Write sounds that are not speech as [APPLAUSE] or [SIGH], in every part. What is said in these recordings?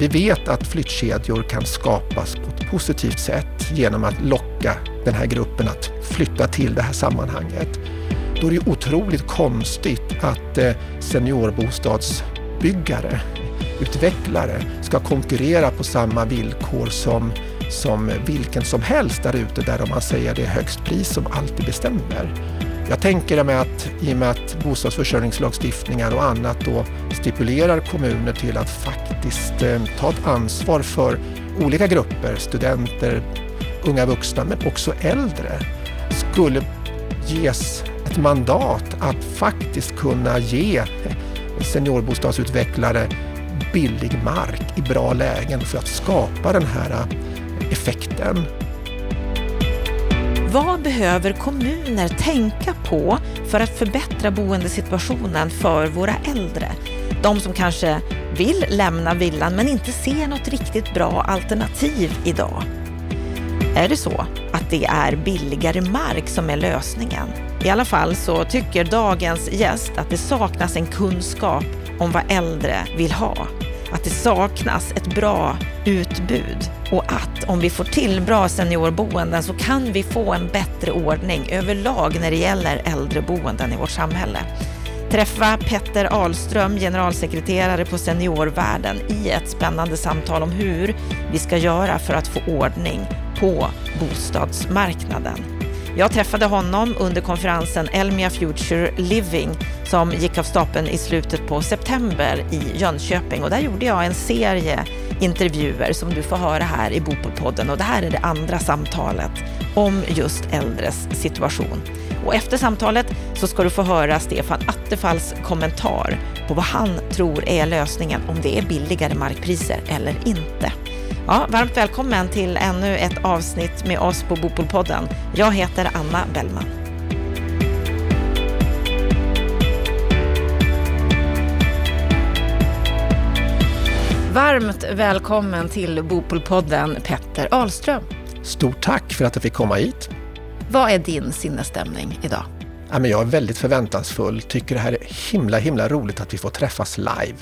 Vi vet att flyttkedjor kan skapas på ett positivt sätt genom att locka den här gruppen att flytta till det här sammanhanget. Då är det otroligt konstigt att eh, seniorbostadsbyggare, utvecklare, ska konkurrera på samma villkor som, som vilken som helst där ute där man säger det är högst pris som alltid bestämmer. Jag tänker mig att i och med att bostadsförsörjningslagstiftningar och annat då stipulerar kommuner till att faktiskt eh, ta ett ansvar för olika grupper, studenter, unga vuxna men också äldre, skulle ges ett mandat att faktiskt kunna ge seniorbostadsutvecklare billig mark i bra lägen för att skapa den här eh, effekten. Vad behöver kommuner tänka på för att förbättra boendesituationen för våra äldre? De som kanske vill lämna villan men inte ser något riktigt bra alternativ idag. Är det så att det är billigare mark som är lösningen? I alla fall så tycker dagens gäst att det saknas en kunskap om vad äldre vill ha. Att det saknas ett bra utbud och att om vi får till bra seniorboenden så kan vi få en bättre ordning överlag när det gäller äldreboenden i vårt samhälle. Träffa Petter Ahlström, generalsekreterare på Seniorvärlden i ett spännande samtal om hur vi ska göra för att få ordning på bostadsmarknaden. Jag träffade honom under konferensen Elmia Future Living som gick av stapeln i slutet på september i Jönköping och där gjorde jag en serie intervjuer som du får höra här i Bopolpodden och det här är det andra samtalet om just äldres situation. Och efter samtalet så ska du få höra Stefan Attefalls kommentar på vad han tror är lösningen om det är billigare markpriser eller inte. Ja, varmt välkommen till ännu ett avsnitt med oss på Bopolpodden. Jag heter Anna Bellman. Varmt välkommen till Bopolpodden Petter Ahlström. Stort tack för att jag fick komma hit. Vad är din sinnesstämning idag? Ja, men jag är väldigt förväntansfull, tycker det här är himla himla roligt att vi får träffas live.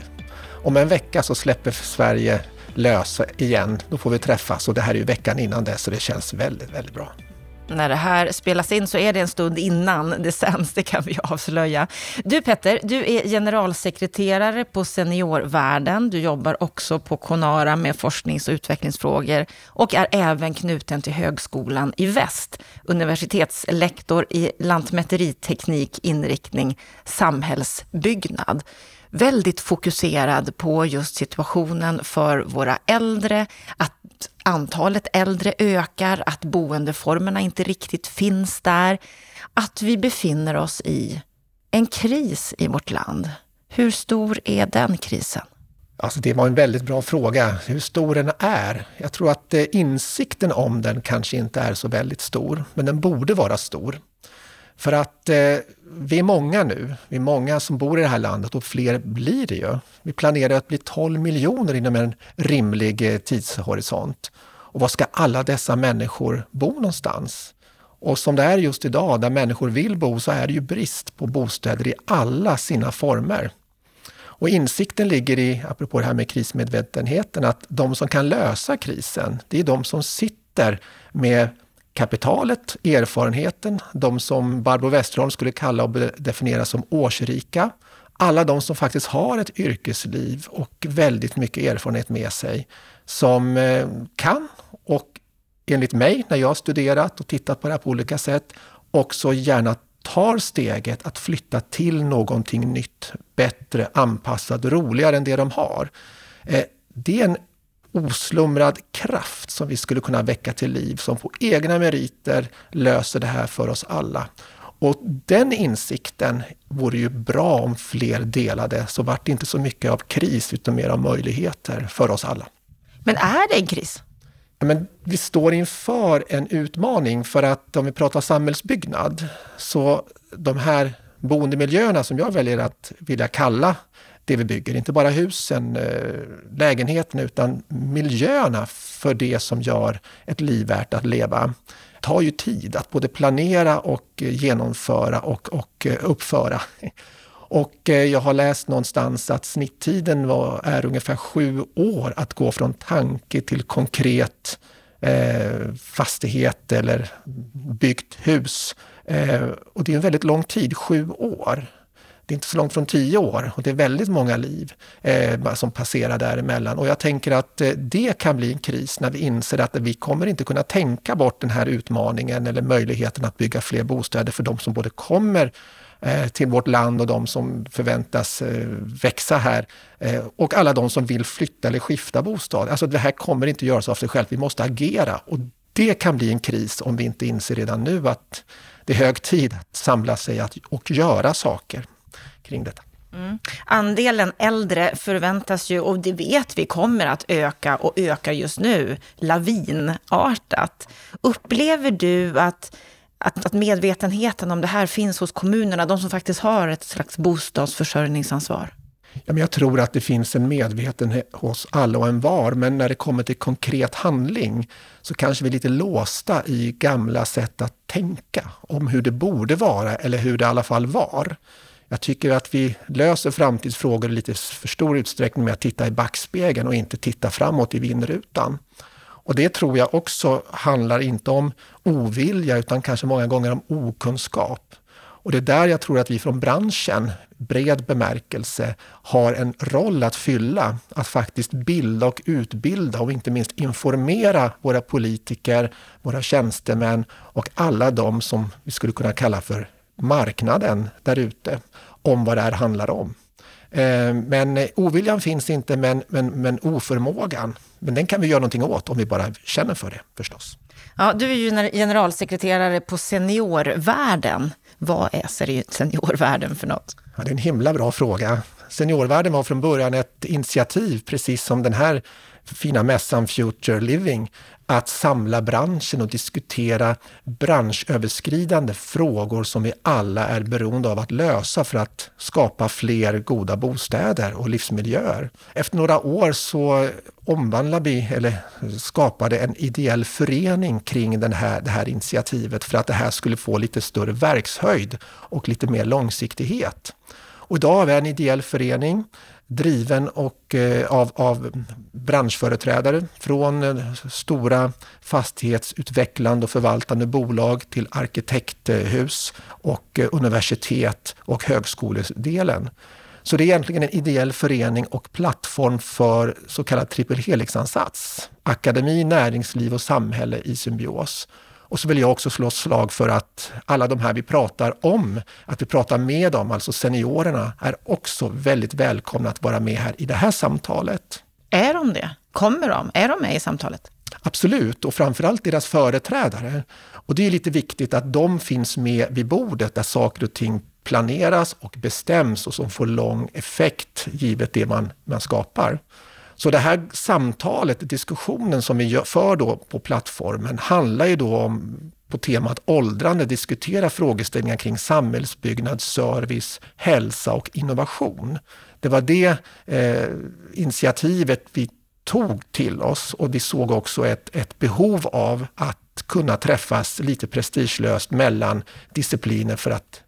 Om en vecka så släpper Sverige lösa igen. Då får vi träffas och det här är ju veckan innan det så det känns väldigt, väldigt bra. När det här spelas in så är det en stund innan det sänds, det kan vi [LAUGHS] avslöja. Du Petter, du är generalsekreterare på Seniorvärlden. Du jobbar också på Conara med forsknings och utvecklingsfrågor och är även knuten till Högskolan i Väst. Universitetslektor i lantmäteriteknik, inriktning samhällsbyggnad väldigt fokuserad på just situationen för våra äldre, att antalet äldre ökar, att boendeformerna inte riktigt finns där, att vi befinner oss i en kris i vårt land. Hur stor är den krisen? Alltså det var en väldigt bra fråga, hur stor den är. Jag tror att eh, insikten om den kanske inte är så väldigt stor, men den borde vara stor. För att eh, vi är många nu, vi är många som bor i det här landet och fler blir det ju. Vi planerar att bli 12 miljoner inom en rimlig eh, tidshorisont. Och var ska alla dessa människor bo någonstans? Och som det är just idag, där människor vill bo, så är det ju brist på bostäder i alla sina former. Och insikten ligger i, apropå det här med krismedvetenheten, att de som kan lösa krisen, det är de som sitter med kapitalet, erfarenheten, de som Barbro Westerholm skulle kalla och definiera som årsrika. Alla de som faktiskt har ett yrkesliv och väldigt mycket erfarenhet med sig som eh, kan och enligt mig, när jag studerat och tittat på det här på olika sätt, också gärna tar steget att flytta till någonting nytt, bättre, anpassat, roligare än det de har. Eh, det är en oslumrad kraft som vi skulle kunna väcka till liv, som på egna meriter löser det här för oss alla. Och den insikten vore ju bra om fler delade, så vart det inte så mycket av kris utan mer av möjligheter för oss alla. Men är det en kris? Men vi står inför en utmaning för att om vi pratar samhällsbyggnad, så de här boendemiljöerna som jag väljer att vilja kalla det vi bygger. Inte bara husen, eh, lägenheten utan miljöerna för det som gör ett liv värt att leva tar ju tid att både planera och eh, genomföra och, och eh, uppföra. [LAUGHS] Och jag har läst någonstans att snitttiden var, är ungefär sju år att gå från tanke till konkret eh, fastighet eller byggt hus. Eh, och det är en väldigt lång tid, sju år. Det är inte så långt från tio år och det är väldigt många liv eh, som passerar däremellan. Och jag tänker att eh, det kan bli en kris när vi inser att vi kommer inte kunna tänka bort den här utmaningen eller möjligheten att bygga fler bostäder för de som både kommer eh, till vårt land och de som förväntas eh, växa här. Eh, och alla de som vill flytta eller skifta bostad. Alltså det här kommer inte göras av sig självt, vi måste agera. Och det kan bli en kris om vi inte inser redan nu att det är hög tid att samla sig och göra saker kring detta. Mm. Andelen äldre förväntas ju, och det vet vi, kommer att öka och ökar just nu lavinartat. Upplever du att, att, att, medvetenheten om det här finns hos kommunerna, de som faktiskt har ett slags bostadsförsörjningsansvar? Ja, men jag tror att det finns en medvetenhet hos alla och en var, men när det kommer till konkret handling så kanske vi är lite låsta i gamla sätt att tänka om hur det borde vara eller hur det i alla fall var. Jag tycker att vi löser framtidsfrågor i lite för stor utsträckning med att titta i backspegeln och inte titta framåt i vindrutan. Och det tror jag också handlar inte om ovilja utan kanske många gånger om okunskap. Och det är där jag tror att vi från branschen, bred bemärkelse, har en roll att fylla. Att faktiskt bilda och utbilda och inte minst informera våra politiker, våra tjänstemän och alla de som vi skulle kunna kalla för marknaden där ute om vad det här handlar om. Eh, men oviljan finns inte, men, men, men oförmågan, men den kan vi göra någonting åt om vi bara känner för det förstås. Ja, du är ju generalsekreterare på Seniorvärlden. Vad är Seniorvärlden för något? Ja, det är en himla bra fråga. Seniorvärlden var från början ett initiativ, precis som den här fina mässan Future Living, att samla branschen och diskutera branschöverskridande frågor som vi alla är beroende av att lösa för att skapa fler goda bostäder och livsmiljöer. Efter några år så omvandlade vi, eller skapade en ideell förening kring den här, det här initiativet för att det här skulle få lite större verkshöjd och lite mer långsiktighet. Och idag har vi en ideell förening driven och, eh, av, av branschföreträdare från eh, stora fastighetsutvecklande och förvaltande bolag till arkitekthus och eh, universitet och högskoledelen. Så det är egentligen en ideell förening och plattform för så kallad triple helix-ansats. Akademi, näringsliv och samhälle i symbios. Och så vill jag också slå slag för att alla de här vi pratar om, att vi pratar med dem, alltså seniorerna, är också väldigt välkomna att vara med här i det här samtalet. Är de det? Kommer de? Är de med i samtalet? Absolut, och framförallt deras företrädare. Och det är lite viktigt att de finns med vid bordet där saker och ting planeras och bestäms och som får lång effekt givet det man, man skapar. Så det här samtalet, diskussionen som vi för då på plattformen handlar ju då om på temat åldrande diskutera frågeställningar kring samhällsbyggnad, service, hälsa och innovation. Det var det eh, initiativet vi tog till oss och vi såg också ett, ett behov av att kunna träffas lite prestigelöst mellan discipliner för att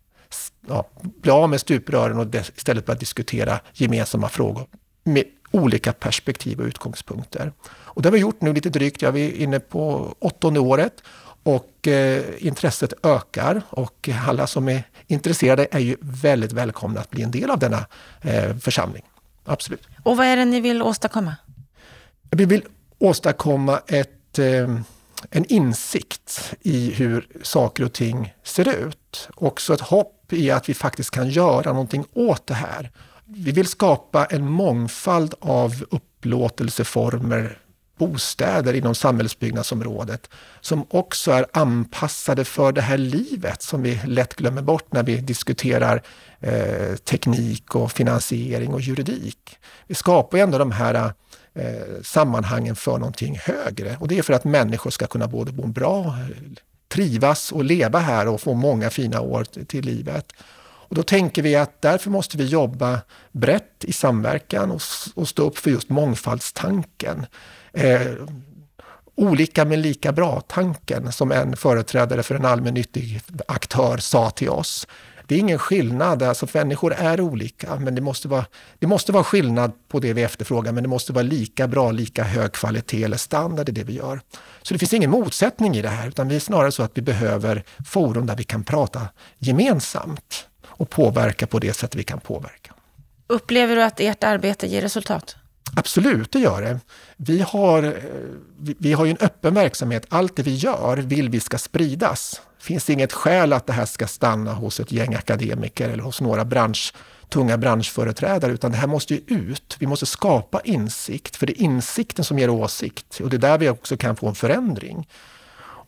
ja, bli av med stuprören och istället börja diskutera gemensamma frågor med olika perspektiv och utgångspunkter. Och det har vi gjort nu lite drygt, ja, vi är inne på åttonde året och eh, intresset ökar och alla som är intresserade är ju väldigt välkomna att bli en del av denna eh, församling. Absolut. Och vad är det ni vill åstadkomma? Vi vill åstadkomma ett, eh, en insikt i hur saker och ting ser ut. Också ett hopp i att vi faktiskt kan göra någonting åt det här vi vill skapa en mångfald av upplåtelseformer, bostäder inom samhällsbyggnadsområdet som också är anpassade för det här livet som vi lätt glömmer bort när vi diskuterar eh, teknik och finansiering och juridik. Vi skapar ju ändå de här eh, sammanhangen för någonting högre och det är för att människor ska kunna både bo bra, trivas och leva här och få många fina år till livet. Och då tänker vi att därför måste vi jobba brett i samverkan och, och stå upp för just mångfaldstanken. Eh, olika men lika bra-tanken som en företrädare för en allmännyttig aktör sa till oss. Det är ingen skillnad, alltså människor är olika, men det måste, vara, det måste vara skillnad på det vi efterfrågar, men det måste vara lika bra, lika hög kvalitet eller standard i det vi gör. Så det finns ingen motsättning i det här, utan det är snarare så att vi behöver forum där vi kan prata gemensamt och påverka på det sätt vi kan påverka. Upplever du att ert arbete ger resultat? Absolut, det gör det. Vi har, eh, vi, vi har ju en öppen verksamhet. Allt det vi gör vill vi ska spridas. Det finns inget skäl att det här ska stanna hos ett gäng akademiker eller hos några bransch, tunga branschföreträdare, utan det här måste ju ut. Vi måste skapa insikt, för det är insikten som ger åsikt och det är där vi också kan få en förändring.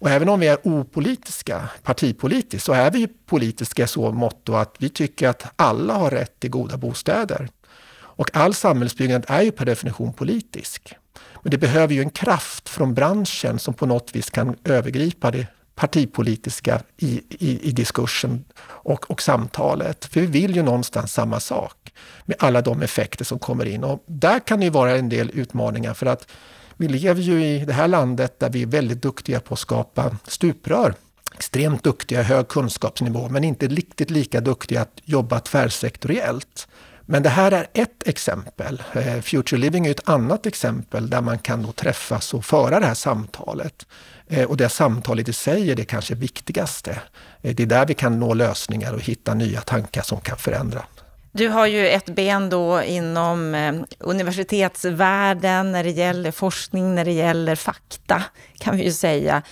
Och även om vi är opolitiska, partipolitiskt, så är vi politiska i så motto att vi tycker att alla har rätt till goda bostäder. Och all samhällsbyggnad är ju per definition politisk. Men det behöver ju en kraft från branschen som på något vis kan övergripa det partipolitiska i, i, i diskursen och, och samtalet. För vi vill ju någonstans samma sak med alla de effekter som kommer in. Och där kan det ju vara en del utmaningar för att vi lever ju i det här landet där vi är väldigt duktiga på att skapa stuprör. Extremt duktiga, hög kunskapsnivå, men inte riktigt lika duktiga att jobba tvärsektoriellt. Men det här är ett exempel. Eh, Future Living är ett annat exempel där man kan då träffas och föra det här samtalet. Eh, och det samtalet i sig är det kanske viktigaste. Eh, det är där vi kan nå lösningar och hitta nya tankar som kan förändra. Du har ju ett ben då inom eh, universitetsvärlden när det gäller forskning, när det gäller fakta, kan vi ju säga.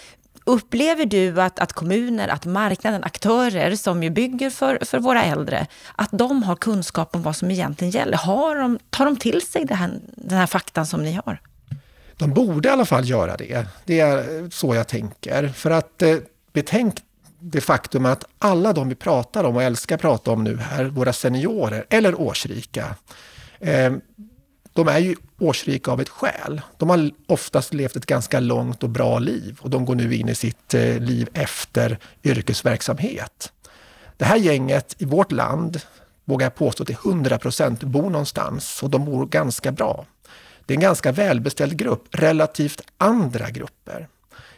Upplever du att, att kommuner, att marknaden, aktörer som ju bygger för, för våra äldre, att de har kunskap om vad som egentligen gäller? Har de, tar de till sig det här, den här faktan som ni har? De borde i alla fall göra det. Det är så jag tänker. För att eh, betänk det faktum att alla de vi pratar om och älskar prata om nu här, våra seniorer eller årsrika, eh, de är ju årsrika av ett skäl. De har oftast levt ett ganska långt och bra liv och de går nu in i sitt eh, liv efter yrkesverksamhet. Det här gänget i vårt land, vågar jag påstå till 100 procent, bor någonstans och de bor ganska bra. Det är en ganska välbeställd grupp relativt andra grupper.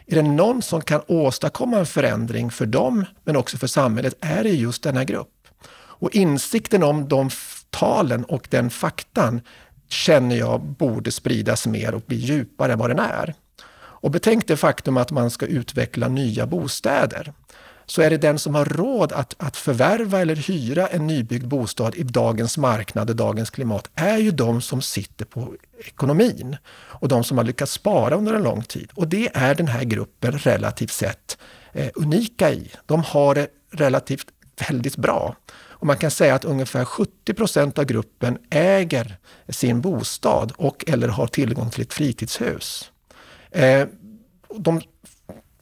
Är det någon som kan åstadkomma en förändring för dem, men också för samhället, är det just denna grupp. Och insikten om de talen och den faktan känner jag borde spridas mer och bli djupare än vad den är. Och betänk det faktum att man ska utveckla nya bostäder. Så är det den som har råd att, att förvärva eller hyra en nybyggd bostad i dagens marknad och dagens klimat är ju de som sitter på ekonomin och de som har lyckats spara under en lång tid. Och det är den här gruppen relativt sett eh, unika i. De har det relativt väldigt bra. Och man kan säga att ungefär 70 procent av gruppen äger sin bostad och eller har tillgång till ett fritidshus. Eh, de,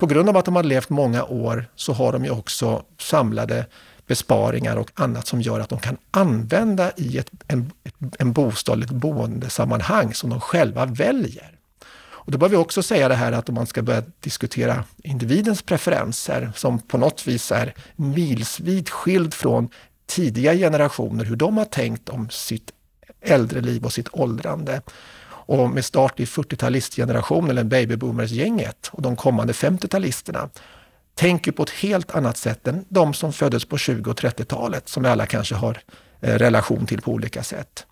på grund av att de har levt många år så har de ju också samlade besparingar och annat som gör att de kan använda i ett, en, en bostad, ett boendesammanhang som de själva väljer. Och då bör vi också säga det här att om man ska börja diskutera individens preferenser som på något vis är milsvid skild från tidiga generationer, hur de har tänkt om sitt äldre liv och sitt åldrande. Och med start i 40-talistgenerationen, eller babyboomers-gänget och de kommande 50-talisterna, tänker på ett helt annat sätt än de som föddes på 20 och 30-talet, som vi alla kanske har eh, relation till på olika sätt.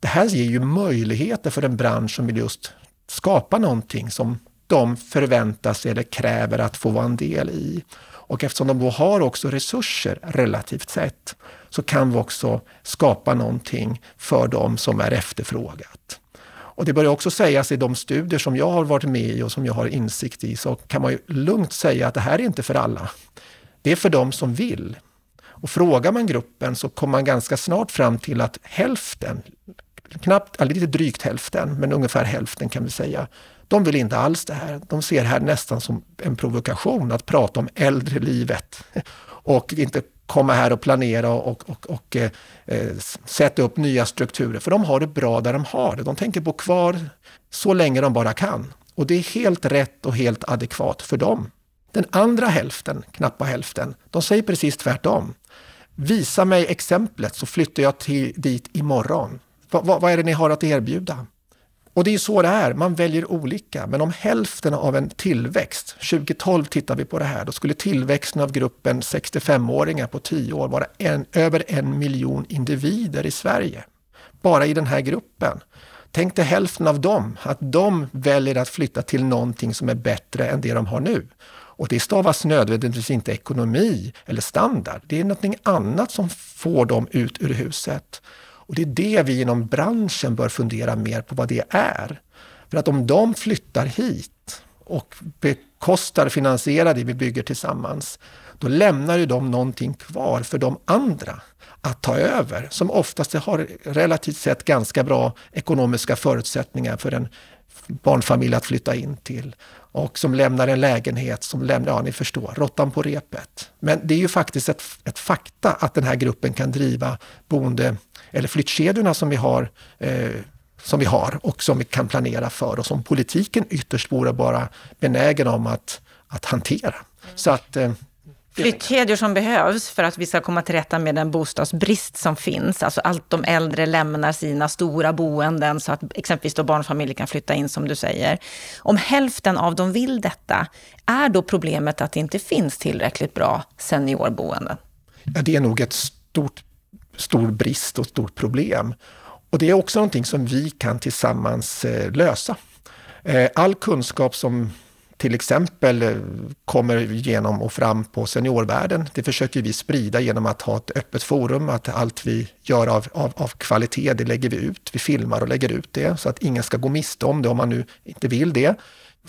Det här ger ju möjligheter för en bransch som vill just skapa någonting som de förväntar sig eller kräver att få vara en del i. Och eftersom de då har också resurser relativt sett så kan vi också skapa någonting för dem som är efterfrågat. Och det börjar också sägas i de studier som jag har varit med i och som jag har insikt i så kan man ju lugnt säga att det här är inte för alla. Det är för dem som vill. Och frågar man gruppen så kommer man ganska snart fram till att hälften, knappt, eller lite drygt hälften, men ungefär hälften kan vi säga, de vill inte alls det här. De ser det här nästan som en provokation att prata om äldrelivet och inte komma här och planera och, och, och eh, sätta upp nya strukturer. För de har det bra där de har det. De tänker bo kvar så länge de bara kan. Och det är helt rätt och helt adekvat för dem. Den andra hälften, knappa hälften, de säger precis tvärtom. Visa mig exemplet så flyttar jag till, dit imorgon. Va, va, vad är det ni har att erbjuda? Och det är så det är, man väljer olika. Men om hälften av en tillväxt, 2012 tittar vi på det här, då skulle tillväxten av gruppen 65-åringar på 10 år vara en, över en miljon individer i Sverige. Bara i den här gruppen. Tänk dig hälften av dem, att de väljer att flytta till någonting som är bättre än det de har nu. Och det stavas nödvändigtvis inte ekonomi eller standard. Det är någonting annat som får dem ut ur huset. Och det är det vi inom branschen bör fundera mer på vad det är. För att om de flyttar hit och bekostar, finansierar det vi bygger tillsammans, då lämnar ju de någonting kvar för de andra att ta över, som oftast har relativt sett ganska bra ekonomiska förutsättningar för en barnfamilj att flytta in till och som lämnar en lägenhet som lämnar, ja ni förstår, råttan på repet. Men det är ju faktiskt ett, ett fakta att den här gruppen kan driva boende eller flyttkedjorna som vi har eh, som vi har och som vi kan planera för och som politiken ytterst borde vara benägen om att, att hantera. Mm. Så att eh, Flyttkedjor som behövs för att vi ska komma till rätta med den bostadsbrist som finns. Alltså allt de äldre lämnar sina stora boenden så att exempelvis då barnfamiljer kan flytta in som du säger. Om hälften av dem vill detta, är då problemet att det inte finns tillräckligt bra seniorboenden? Ja, det är nog ett stort, stor brist och ett stort problem. Och det är också någonting som vi kan tillsammans eh, lösa. Eh, all kunskap som till exempel eh, kommer genom och fram på seniorvärlden. Det försöker vi sprida genom att ha ett öppet forum, att allt vi gör av, av, av kvalitet, det lägger vi ut. Vi filmar och lägger ut det så att ingen ska gå miste om det om man nu inte vill det.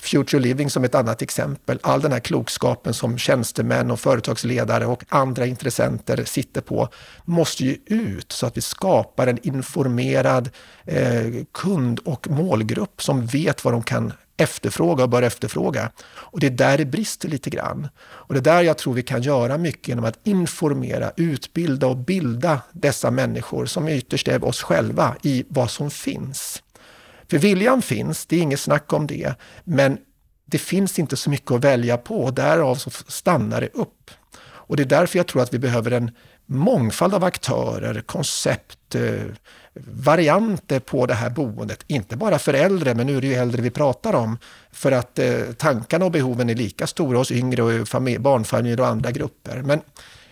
Future Living som ett annat exempel. All den här klokskapen som tjänstemän och företagsledare och andra intressenter sitter på måste ju ut så att vi skapar en informerad eh, kund och målgrupp som vet vad de kan efterfråga och bör efterfråga. Och det är där det brister lite grann. Och det är där jag tror vi kan göra mycket genom att informera, utbilda och bilda dessa människor som ytterst är oss själva i vad som finns. För viljan finns, det är inget snack om det, men det finns inte så mycket att välja på och därav så stannar det upp. Och det är därför jag tror att vi behöver en mångfald av aktörer, koncept, eh, varianter på det här boendet. Inte bara för äldre, men nu är det ju äldre vi pratar om. För att eh, tankarna och behoven är lika stora hos yngre och barnfamiljer och andra grupper. Men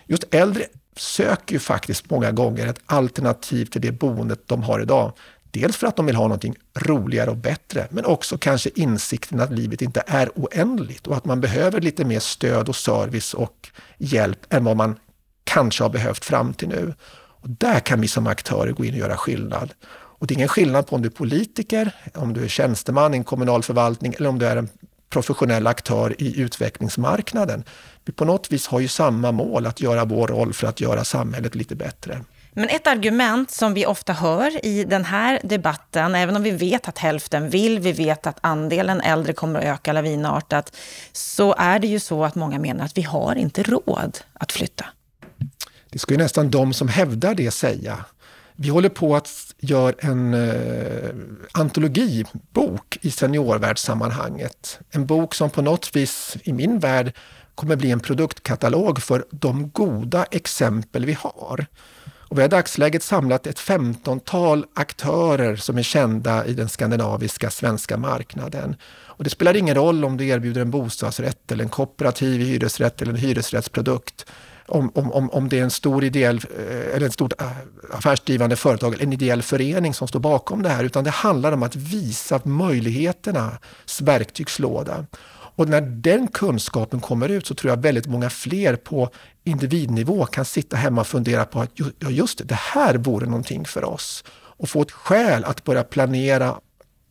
just äldre söker ju faktiskt många gånger ett alternativ till det boendet de har idag. Dels för att de vill ha någonting roligare och bättre, men också kanske insikten att livet inte är oändligt och att man behöver lite mer stöd och service och hjälp än vad man kanske har behövt fram till nu. Och där kan vi som aktörer gå in och göra skillnad. Och det är ingen skillnad på om du är politiker, om du är tjänsteman i en kommunal förvaltning eller om du är en professionell aktör i utvecklingsmarknaden. Vi på något vis har ju samma mål, att göra vår roll för att göra samhället lite bättre. Men ett argument som vi ofta hör i den här debatten, även om vi vet att hälften vill, vi vet att andelen äldre kommer att öka lavinartat, så är det ju så att många menar att vi har inte råd att flytta. Det ska ju nästan de som hävdar det säga. Vi håller på att göra en eh, antologibok i seniorvärldssammanhanget. En bok som på något vis, i min värld, kommer bli en produktkatalog för de goda exempel vi har. Och vi har i dagsläget samlat ett femtontal aktörer som är kända i den skandinaviska svenska marknaden. Och det spelar ingen roll om du erbjuder en bostadsrätt eller en kooperativ hyresrätt eller en hyresrättsprodukt om, om, om det är en stor ideell eh, eller ett stort eh, affärsdrivande företag eller en ideell förening som står bakom det här, utan det handlar om att visa möjligheternas verktygslåda. Och när den kunskapen kommer ut så tror jag väldigt många fler på individnivå kan sitta hemma och fundera på att ja, just det, det här vore någonting för oss. Och få ett skäl att börja planera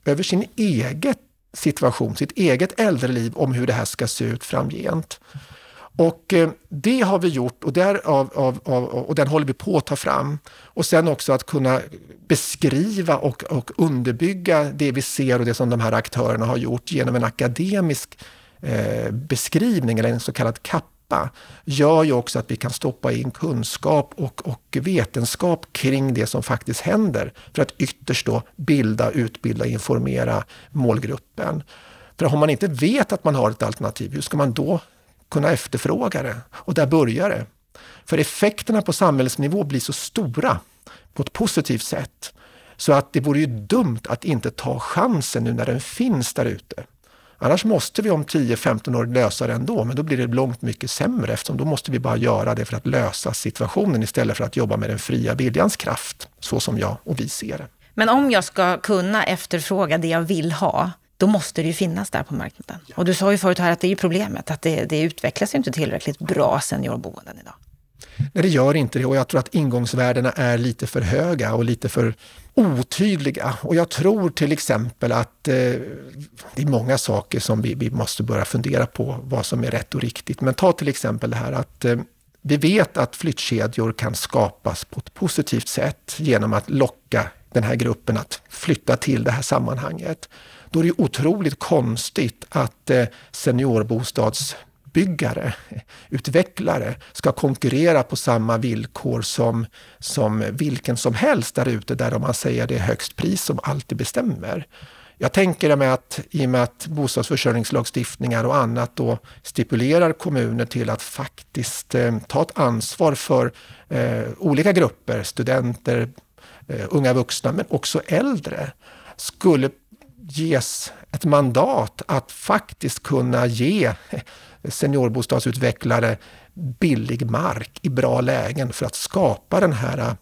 över sin egen situation, sitt eget äldreliv om hur det här ska se ut framgent. Och eh, det har vi gjort och, där av, av, av, och den håller vi på att ta fram. Och sen också att kunna beskriva och, och underbygga det vi ser och det som de här aktörerna har gjort genom en akademisk eh, beskrivning eller en så kallad kappa gör ju också att vi kan stoppa in kunskap och, och vetenskap kring det som faktiskt händer för att ytterst då bilda, utbilda, informera målgruppen. För om man inte vet att man har ett alternativ, hur ska man då kunna efterfråga det. Och där börjar det. För effekterna på samhällsnivå blir så stora på ett positivt sätt Så att det vore ju dumt att inte ta chansen nu när den finns där ute. Annars måste vi om 10-15 år lösa det ändå, men då blir det långt mycket sämre eftersom då måste vi bara göra det för att lösa situationen istället för att jobba med den fria viljans kraft, så som jag och vi ser det. Men om jag ska kunna efterfråga det jag vill ha, då måste det ju finnas där på marknaden. Och du sa ju förut här att det är problemet, att det, det utvecklas inte tillräckligt bra seniorboenden idag. Nej, det gör inte det och jag tror att ingångsvärdena är lite för höga och lite för otydliga. Och jag tror till exempel att eh, det är många saker som vi, vi, måste börja fundera på vad som är rätt och riktigt. Men ta till exempel det här att eh, vi vet att flyttkedjor kan skapas på ett positivt sätt genom att locka den här gruppen att flytta till det här sammanhanget. Då är det otroligt konstigt att eh, seniorbostads uppbyggare, utvecklare, ska konkurrera på samma villkor som, som vilken som helst där ute, där man säger det är högst pris som alltid bestämmer. Jag tänker mig att i och med att bostadsförsörjningslagstiftningar och annat då stipulerar kommuner till att faktiskt eh, ta ett ansvar för eh, olika grupper, studenter, eh, unga vuxna men också äldre, skulle ges ett mandat att faktiskt kunna ge seniorbostadsutvecklare billig mark i bra lägen för att skapa den här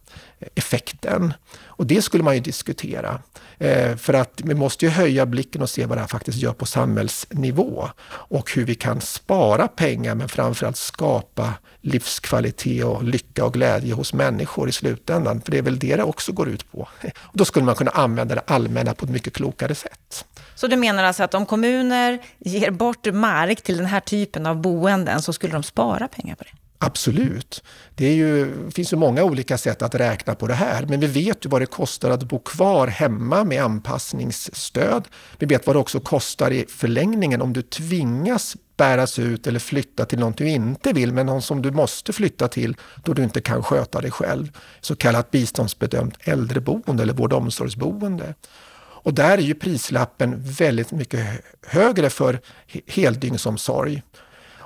effekten. Och det skulle man ju diskutera. Eh, för att vi måste ju höja blicken och se vad det här faktiskt gör på samhällsnivå. Och hur vi kan spara pengar men framförallt skapa livskvalitet och lycka och glädje hos människor i slutändan. För det är väl det det också går ut på. Och då skulle man kunna använda det allmänna på ett mycket klokare sätt. Så du menar alltså att om kommuner ger bort mark till den här typen av boenden så skulle de spara pengar på det? Absolut. Det, ju, finns ju många olika sätt att räkna på det här, men vi vet ju vad det kostar att bo kvar hemma med anpassningsstöd. Vi vet vad det också kostar i förlängningen om du tvingas bäras ut eller flytta till något du inte vill, men någon som du måste flytta till då du inte kan sköta dig själv. Så kallat biståndsbedömt äldreboende eller vård och omsorgsboende. Och där är ju prislappen väldigt mycket högre för heldygnsomsorg.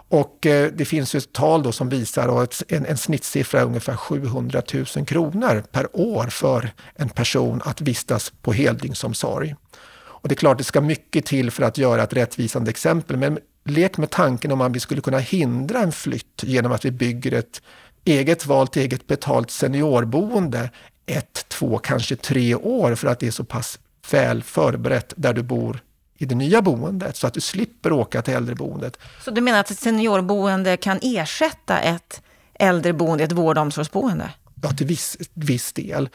Och eh, det finns ju ett tal då som visar att en, en snittsiffra är ungefär 700 000 kronor per år för en person att vistas på heldygnsomsorg. Och det är klart, det ska mycket till för att göra ett rättvisande exempel, men lek med tanken om att vi skulle kunna hindra en flytt genom att vi bygger ett eget valt, eget betalt seniorboende ett, två, kanske tre år för att det är så pass väl förberett där du bor i det nya boendet så att du slipper åka till äldreboendet. Så du menar att ett seniorboende kan ersätta ett äldreboende, ett vård och omsorgsboende? Ja, till viss, viss del.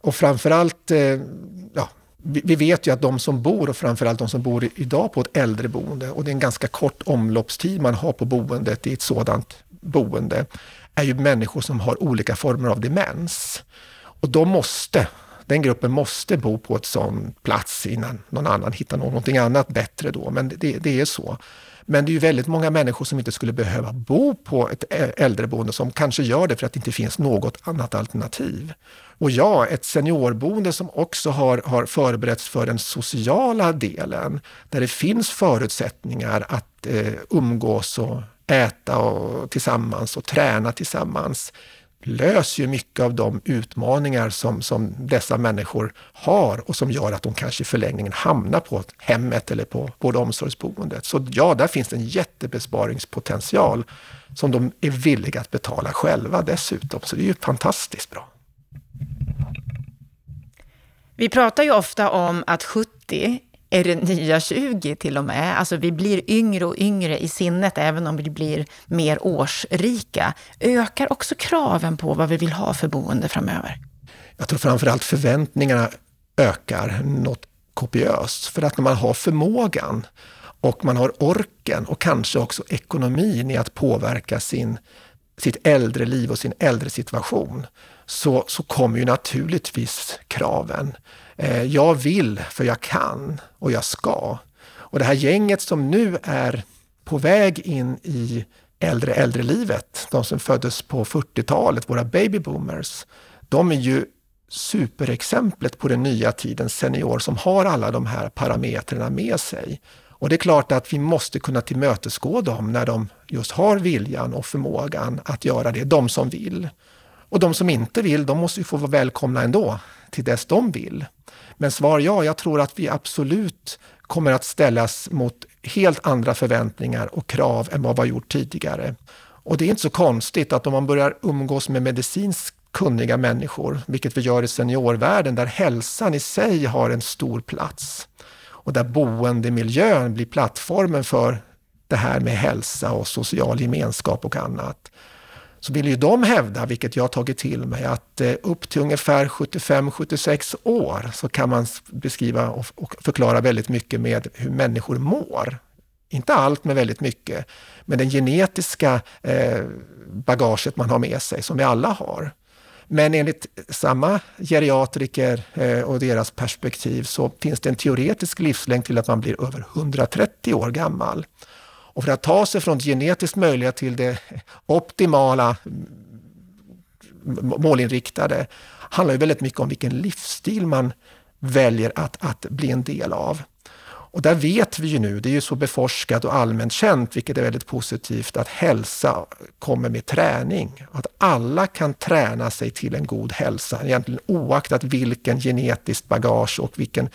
Och framförallt, eh, ja, vi vet ju att de som bor och framförallt de som bor idag på ett äldreboende och det är en ganska kort omloppstid man har på boendet i ett sådant boende, är ju människor som har olika former av demens. Och de måste den gruppen måste bo på ett sån plats innan någon annan hittar någonting annat bättre då, men det, det är så. Men det är ju väldigt många människor som inte skulle behöva bo på ett äldreboende som kanske gör det för att det inte finns något annat alternativ. Och ja, ett seniorboende som också har, har förberetts för den sociala delen, där det finns förutsättningar att eh, umgås och äta och, tillsammans och träna tillsammans löser ju mycket av de utmaningar som, som dessa människor har och som gör att de kanske i förlängningen hamnar på hemmet eller på vård och omsorgsboendet. Så ja, där finns det en jättebesparingspotential som de är villiga att betala själva dessutom. Så det är ju fantastiskt bra. Vi pratar ju ofta om att 70 är det nya 20 till och med. Alltså vi blir yngre och yngre i sinnet, även om vi blir mer årsrika. Ökar också kraven på vad vi vill ha för boende framöver? Jag tror framförallt förväntningarna ökar något kopiöst. För att när man har förmågan och man har orken och kanske också ekonomin i att påverka sin, sitt äldre liv och sin äldre situation, så, så kommer ju naturligtvis kraven. Eh, jag vill för jag kan och jag ska. Och det här gänget som nu är på väg in i äldre äldrelivet, de som föddes på 40-talet, våra babyboomers, de är ju superexemplet på den nya tidens senior som har alla de här parametrarna med sig. Och det är klart att vi måste kunna tillmötesgå dem när de just har viljan och förmågan att göra det, de som vill. Och de som inte vill, de måste ju få vara välkomna ändå till dess de vill. Men svar ja, jag tror att vi absolut kommer att ställas mot helt andra förväntningar och krav än vad vi har gjort tidigare. Och det är inte så konstigt att om man börjar umgås med medicinskt kunniga människor, vilket vi gör i seniorvärlden, där hälsan i sig har en stor plats och där boendemiljön blir plattformen för det här med hälsa och social gemenskap och annat. Så vill ju de hävda, vilket jag har tagit till mig, att eh, upp till ungefär 75-76 år så kan man beskriva och förklara väldigt mycket med hur människor mår. Inte allt, men väldigt mycket. Men den genetiska eh, bagaget man har med sig, som vi alla har. Men enligt samma geriatriker eh, och deras perspektiv så finns det en teoretisk livslängd till att man blir över 130 år gammal. Och för att ta sig från genetiskt möjliga till det optimala målinriktade handlar ju väldigt mycket om vilken livsstil man väljer att, att bli en del av. Och där vet vi ju nu, det är ju så beforskat och allmänt känt, vilket är väldigt positivt, att hälsa kommer med träning. Att alla kan träna sig till en god hälsa, egentligen oaktat vilken genetiskt bagage och vilken,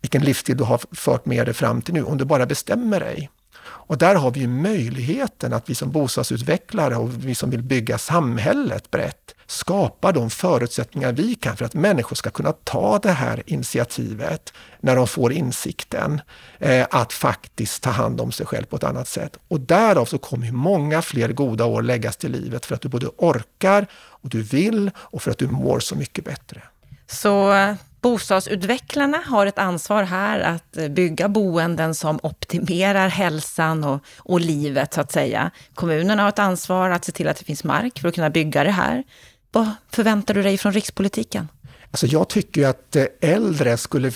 vilken livsstil du har fört med dig fram till nu, om du bara bestämmer dig. Och där har vi ju möjligheten att vi som bostadsutvecklare och vi som vill bygga samhället brett skapar de förutsättningar vi kan för att människor ska kunna ta det här initiativet när de får insikten eh, att faktiskt ta hand om sig själv på ett annat sätt. Och därav så kommer många fler goda år läggas till livet för att du både orkar och du vill och för att du mår så mycket bättre. Så eh, Bostadsutvecklarna har ett ansvar här att bygga boenden som optimerar hälsan och, och livet så att säga. Kommunerna har ett ansvar att se till att det finns mark för att kunna bygga det här. Vad förväntar du dig från rikspolitiken? Alltså jag tycker att eh, äldre skulle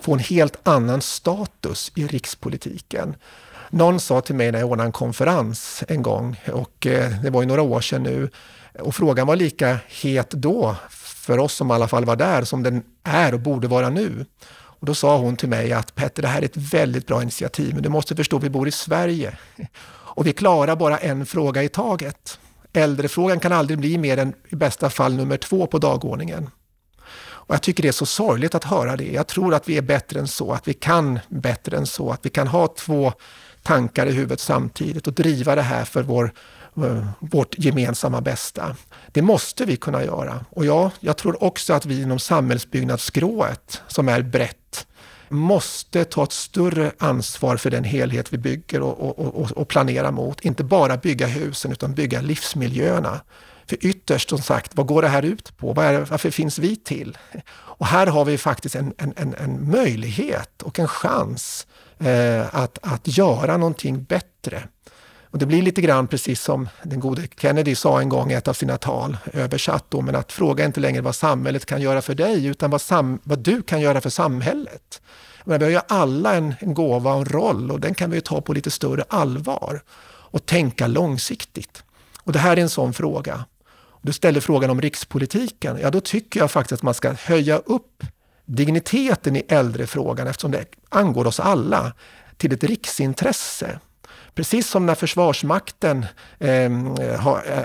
få en helt annan status i rikspolitiken. Någon sa till mig när jag ordnade en konferens en gång, och eh, det var ju några år sedan nu, och frågan var lika het då för oss som i alla fall var där som den är och borde vara nu. Och då sa hon till mig att Petter, det här är ett väldigt bra initiativ, men du måste förstå, vi bor i Sverige och vi klarar bara en fråga i taget. Äldrefrågan kan aldrig bli mer än i bästa fall nummer två på dagordningen. Och jag tycker det är så sorgligt att höra det. Jag tror att vi är bättre än så, att vi kan bättre än så, att vi kan ha två tankar i huvudet samtidigt och driva det här för vår Eh, vårt gemensamma bästa. Det måste vi kunna göra. Och ja, jag tror också att vi inom samhällsbyggnadsskrået, som är brett, måste ta ett större ansvar för den helhet vi bygger och, och, och, och planerar mot. Inte bara bygga husen utan bygga livsmiljöerna. För ytterst, som sagt, vad går det här ut på? Är, varför finns vi till? Och här har vi faktiskt en, en, en möjlighet och en chans eh, att, att göra någonting bättre. Och det blir lite grann precis som den gode Kennedy sa en gång i ett av sina tal, översatt då, men att fråga inte längre vad samhället kan göra för dig, utan vad, sam vad du kan göra för samhället. Men vi har ju alla en, en gåva och en roll och den kan vi ta på lite större allvar och tänka långsiktigt. Och det här är en sån fråga. Du ställer frågan om rikspolitiken, ja då tycker jag faktiskt att man ska höja upp digniteten i äldrefrågan eftersom det angår oss alla till ett riksintresse. Precis som när Försvarsmakten eh,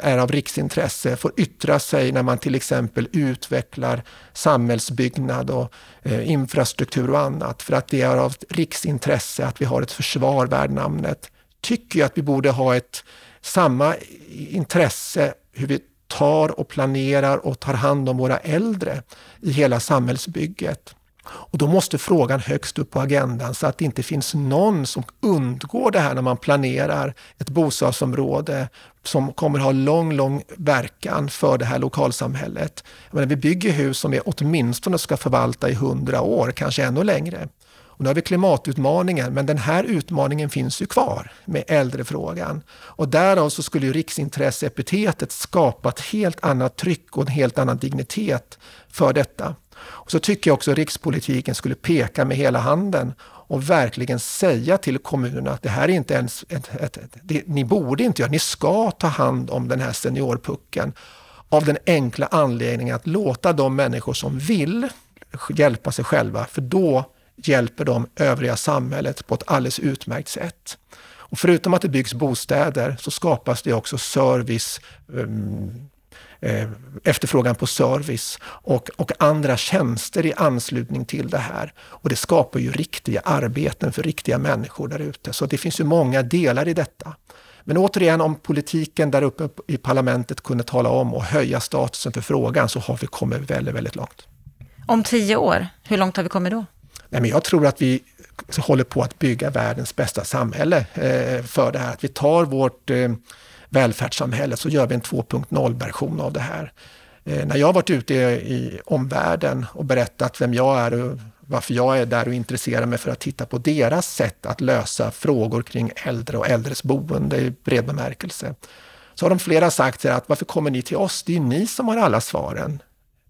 är av riksintresse, får yttra sig när man till exempel utvecklar samhällsbyggnad och eh, infrastruktur och annat, för att det är av riksintresse att vi har ett försvar värd namnet, tycker jag att vi borde ha ett samma intresse hur vi tar och planerar och tar hand om våra äldre i hela samhällsbygget. Och då måste frågan högst upp på agendan så att det inte finns någon som undgår det här när man planerar ett bostadsområde som kommer ha lång, lång verkan för det här lokalsamhället. menar, vi bygger hus som vi åtminstone ska förvalta i hundra år, kanske ännu längre. Och nu har vi klimatutmaningen, men den här utmaningen finns ju kvar med äldrefrågan. Och därav så skulle ju riksintresseepitetet skapa ett helt annat tryck och en helt annan dignitet för detta. Och så tycker jag också rikspolitiken skulle peka med hela handen och verkligen säga till kommunerna att det här är inte ens ett, ett, ett, det, ni borde inte göra, ni ska ta hand om den här seniorpucken av den enkla anledningen att låta de människor som vill hjälpa sig själva, för då hjälper de övriga samhället på ett alldeles utmärkt sätt. Och förutom att det byggs bostäder så skapas det också service, ehm, efterfrågan på service och, och andra tjänster i anslutning till det här. Och det skapar ju riktiga arbeten för riktiga människor där ute. Så det finns ju många delar i detta. Men återigen, om politiken där uppe i parlamentet kunde tala om och höja statusen för frågan så har vi kommit väldigt, väldigt långt. Om tio år, hur långt har vi kommit då? Nej, men jag tror att vi håller på att bygga världens bästa samhälle eh, för det här. Att vi tar vårt eh, välfärdssamhället, så gör vi en 2.0-version av det här. Eh, när jag har varit ute i omvärlden och berättat vem jag är och varför jag är där och intresserar mig för att titta på deras sätt att lösa frågor kring äldre och äldres boende i bred bemärkelse. Så har de flera sagt att varför kommer ni till oss? Det är ju ni som har alla svaren.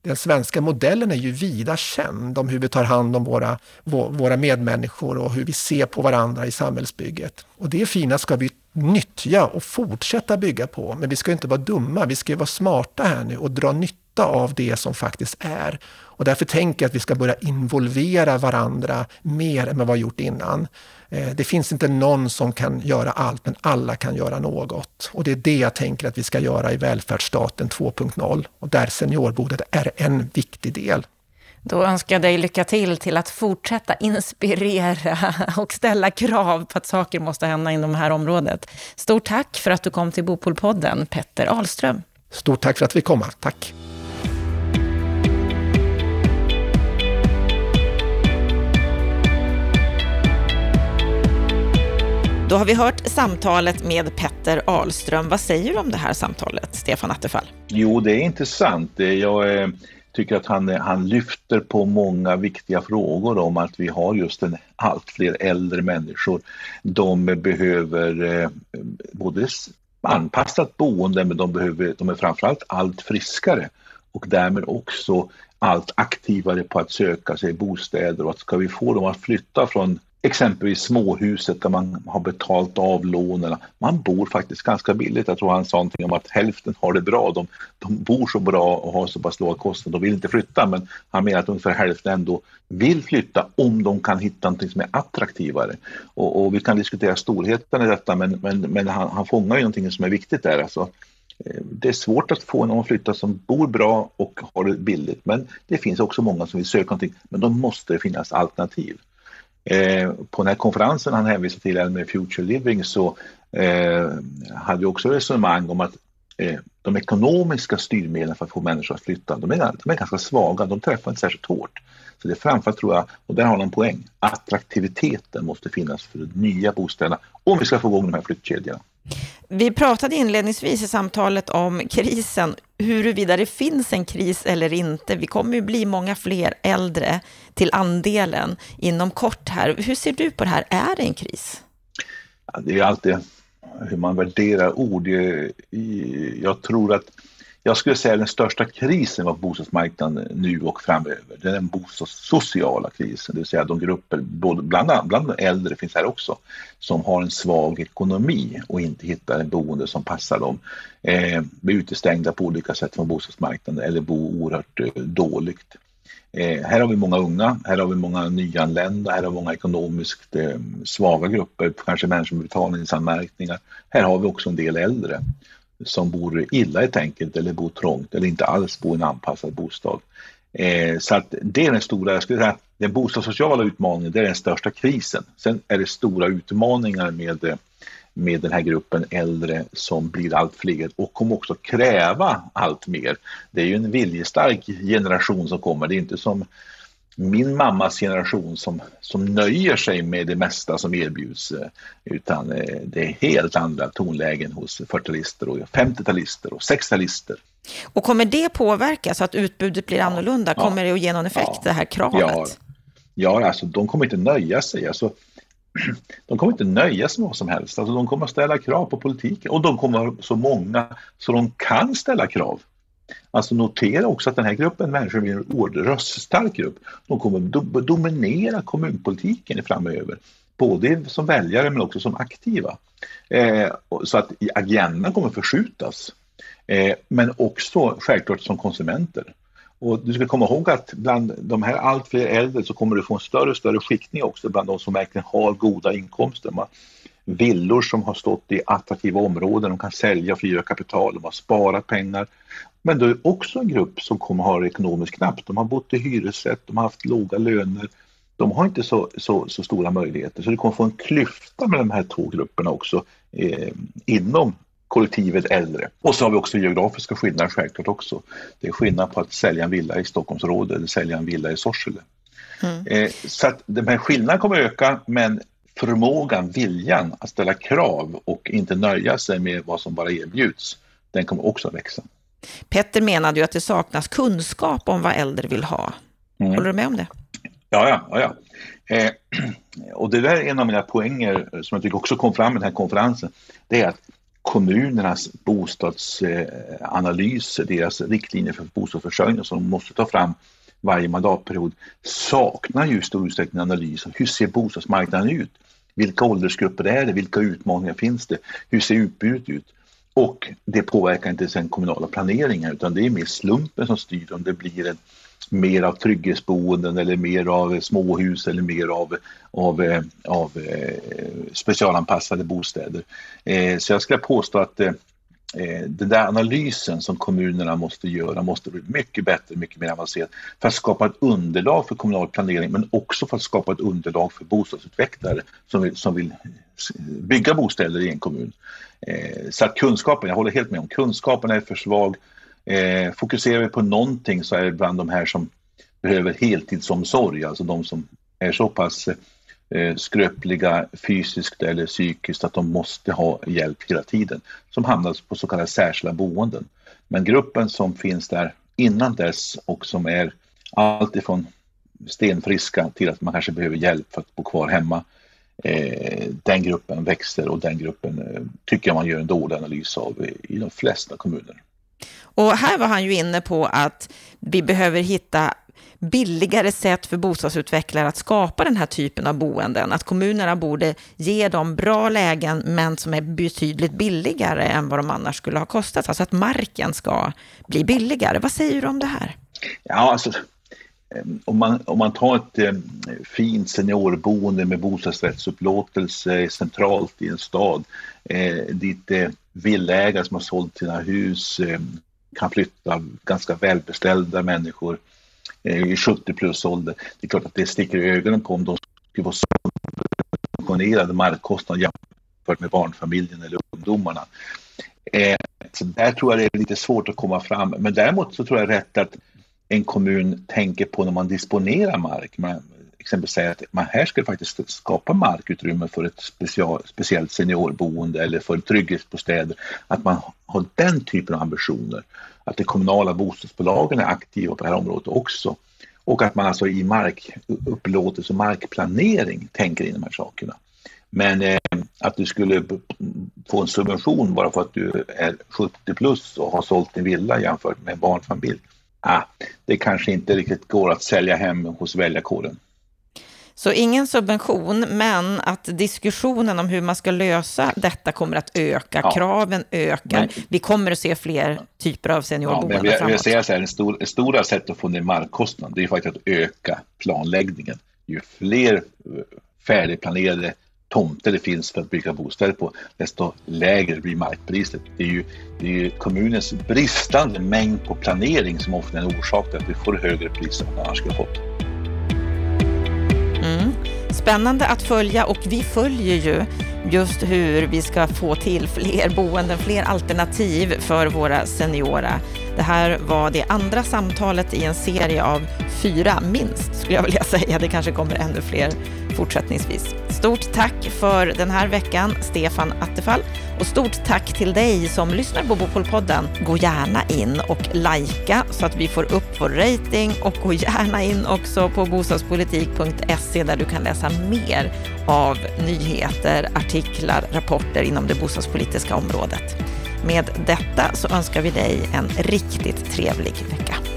Den svenska modellen är ju vida känd om hur vi tar hand om våra, våra medmänniskor och hur vi ser på varandra i samhällsbygget. Och det fina ska vi nyttja och fortsätta bygga på. Men vi ska inte vara dumma, vi ska vara smarta här nu och dra nytta av det som faktiskt är. Och därför tänker jag att vi ska börja involvera varandra mer än vad vi har gjort innan. Eh, det finns inte någon som kan göra allt, men alla kan göra något. Och det är det jag tänker att vi ska göra i välfärdsstaten 2.0 och där seniorboendet är en viktig del. Då önskar jag dig lycka till till att fortsätta inspirera och ställa krav på att saker måste hända inom det här området. Stort tack för att du kom till Bopolpodden, Petter Ahlström. Stort tack för att vi kom. Tack. Då har vi hört samtalet med Petter Ahlström. Vad säger du om det här samtalet, Stefan Attefall? Jo, det är intressant. Jag eh, tycker att han, han lyfter på många viktiga frågor om att vi har just en allt fler äldre människor. De behöver eh, både anpassat boende, men de, behöver, de är framförallt allt friskare och därmed också allt aktivare på att söka sig bostäder och att ska vi få dem att flytta från exempelvis småhuset där man har betalt av lånen. Man bor faktiskt ganska billigt. Jag tror han sa någonting om att hälften har det bra. De, de bor så bra och har så pass låga kostnader. De vill inte flytta men han menar att ungefär hälften ändå vill flytta om de kan hitta någonting som är attraktivare. Och, och vi kan diskutera storheten i detta men, men, men han, han fångar ju någonting som är viktigt där. Alltså, eh, det är svårt att få någon att flytta som bor bra och har det billigt men det finns också många som vill söka någonting men då måste det finnas alternativ. Eh, på den här konferensen han hänvisar till, med Future Living, så eh, hade vi också resonemang om att eh, de ekonomiska styrmedlen för att få människor att flytta, de är, de är ganska svaga, de träffar inte särskilt hårt. Så det är framförallt, tror jag, och där har de en poäng, attraktiviteten måste finnas för de nya bostäderna om vi ska få igång de här flyttkedjorna. Vi pratade inledningsvis i samtalet om krisen, huruvida det finns en kris eller inte. Vi kommer ju bli många fler äldre till andelen inom kort här. Hur ser du på det här? Är det en kris? Ja, det är alltid hur man värderar ord. Jag tror att jag skulle säga den största krisen på bostadsmarknaden nu och framöver, det är den bostadssociala krisen, det vill säga de grupper, både bland, bland äldre finns här också, som har en svag ekonomi och inte hittar en boende som passar dem. Eh, blir utestängda på olika sätt från bostadsmarknaden eller bor oerhört eh, dåligt. Eh, här har vi många unga, här har vi många nyanlända, här har vi många ekonomiskt eh, svaga grupper, kanske människor med betalningsanmärkningar. Här har vi också en del äldre som bor illa helt enkelt eller bor trångt eller inte alls bor i en anpassad bostad. Eh, så att det är den stora, jag skulle säga, den bostadssociala utmaningen, det är den största krisen. Sen är det stora utmaningar med, eh, med den här gruppen äldre som blir allt fler och kommer också kräva allt mer. Det är ju en viljestark generation som kommer, det är inte som min mammas generation som, som nöjer sig med det mesta som erbjuds eh, utan eh, det är helt andra tonlägen hos 40-talister och 50-talister och 60-talister. Och kommer det påverka så att utbudet blir annorlunda? Ja, kommer det att ge någon effekt, ja, det här kravet? Ja, ja, alltså de kommer inte nöja sig. Alltså, [CLEARS THROAT] de kommer inte nöja sig med vad som helst. Alltså, de kommer att ställa krav på politiken och de kommer så många så de kan ställa krav. Alltså notera också att den här gruppen människor blir en oerhört röststark grupp. De kommer dominera kommunpolitiken framöver, både som väljare men också som aktiva. Eh, så att agendan kommer förskjutas. Eh, men också självklart som konsumenter. Och du ska komma ihåg att bland de här allt fler äldre så kommer du få en större och större skiktning också bland de som verkligen har goda inkomster. villor som har stått i attraktiva områden, de kan sälja och frigöra kapital, de har sparat pengar. Men det är också en grupp som kommer ha det ekonomiskt knappt. De har bott i hyresrätt, de har haft låga löner, de har inte så, så, så stora möjligheter. Så du kommer få en klyfta mellan de här två grupperna också eh, inom kollektivet äldre. Och så har vi också geografiska skillnader självklart också. Det är skillnad på att sälja en villa i Stockholmsområdet eller sälja en villa i Sorsele. Mm. Eh, så att de här skillnaderna kommer att öka men förmågan, viljan att ställa krav och inte nöja sig med vad som bara erbjuds, den kommer också att växa. Petter menade ju att det saknas kunskap om vad äldre vill ha. Mm. Håller du med om det? Ja, ja. ja, ja. Eh, och det där är en av mina poänger som jag tycker också kom fram i den här konferensen. Det är att kommunernas bostadsanalyser, deras riktlinjer för bostadsförsörjning som de måste ta fram varje mandatperiod saknar ju i stor utsträckning analys av hur ser bostadsmarknaden ut? Vilka åldersgrupper är det? Vilka utmaningar finns det? Hur ser utbudet ut? Och det påverkar inte sen kommunala planeringen utan det är mer slumpen som styr om det blir en mer av trygghetsboenden eller mer av småhus eller mer av, av, eh, av eh, specialanpassade bostäder. Eh, så jag skulle påstå att den där analysen som kommunerna måste göra måste bli mycket bättre, mycket mer avancerad för att skapa ett underlag för kommunal planering men också för att skapa ett underlag för bostadsutvecklare som vill, som vill bygga bostäder i en kommun. Så att kunskapen, jag håller helt med om, kunskapen är för svag Eh, fokuserar vi på någonting så är det bland de här som behöver heltidsomsorg, alltså de som är så pass eh, skröpliga fysiskt eller psykiskt att de måste ha hjälp hela tiden, som hamnar på så kallade särskilda boenden. Men gruppen som finns där innan dess och som är allt ifrån stenfriska till att man kanske behöver hjälp för att bo kvar hemma, eh, den gruppen växer och den gruppen eh, tycker jag man gör en dålig analys av i, i de flesta kommuner. Och här var han ju inne på att vi behöver hitta billigare sätt för bostadsutvecklare att skapa den här typen av boenden. Att kommunerna borde ge dem bra lägen, men som är betydligt billigare än vad de annars skulle ha kostat. Alltså att marken ska bli billigare. Vad säger du om det här? Ja, alltså, eh, om man, om man tar ett eh, fint seniorboende med bostadsrättsupplåtelse centralt i en stad eh, dit eh, villägare som har sålt sina hus eh, kan flytta ganska välbeställda människor eh, i 70 plus ålder. Det är klart att det sticker i ögonen på om de skulle vara subventionerade markkostnader jämfört med barnfamiljen eller ungdomarna. Eh, så där tror jag det är lite svårt att komma fram. Men däremot så tror jag rätt att en kommun tänker på när man disponerar mark. Man exempelvis säger att man här skulle faktiskt skapa markutrymme för ett special, speciellt seniorboende eller för trygghetsbostäder. Att man har den typen av ambitioner att de kommunala bostadsbolagen är aktiva på det här området också. Och att man alltså i markupplåtelse och markplanering tänker in de här sakerna. Men eh, att du skulle få en subvention bara för att du är 70 plus och har sålt din villa jämfört med en barnfamilj. Ah, det kanske inte riktigt går att sälja hem hos väljarkåren. Så ingen subvention, men att diskussionen om hur man ska lösa detta kommer att öka. Ja. Kraven ökar. Men, vi kommer att se fler typer av seniorboenden ja, men framåt. Jag säga så här, det stor, stora sättet att få ner markkostnaden, det är faktiskt att öka planläggningen. Ju fler eh, färdigplanerade tomter det finns för att bygga bostäder på, desto lägre blir markpriset. Det är ju, det är ju kommunens bristande mängd på planering som ofta är en orsak till att vi får högre priser än man annars skulle fått. Spännande att följa och vi följer ju just hur vi ska få till fler boenden, fler alternativ för våra seniora. Det här var det andra samtalet i en serie av fyra, minst skulle jag vilja [LAUGHS] säga. Det kanske kommer ännu fler fortsättningsvis. Stort tack för den här veckan, Stefan Attefall. Och stort tack till dig som lyssnar på Bopolpodden. Gå gärna in och likea så att vi får upp vår rating och gå gärna in också på bostadspolitik.se där du kan läsa mer av nyheter, artiklar, rapporter inom det bostadspolitiska området. Med detta så önskar vi dig en riktigt trevlig vecka.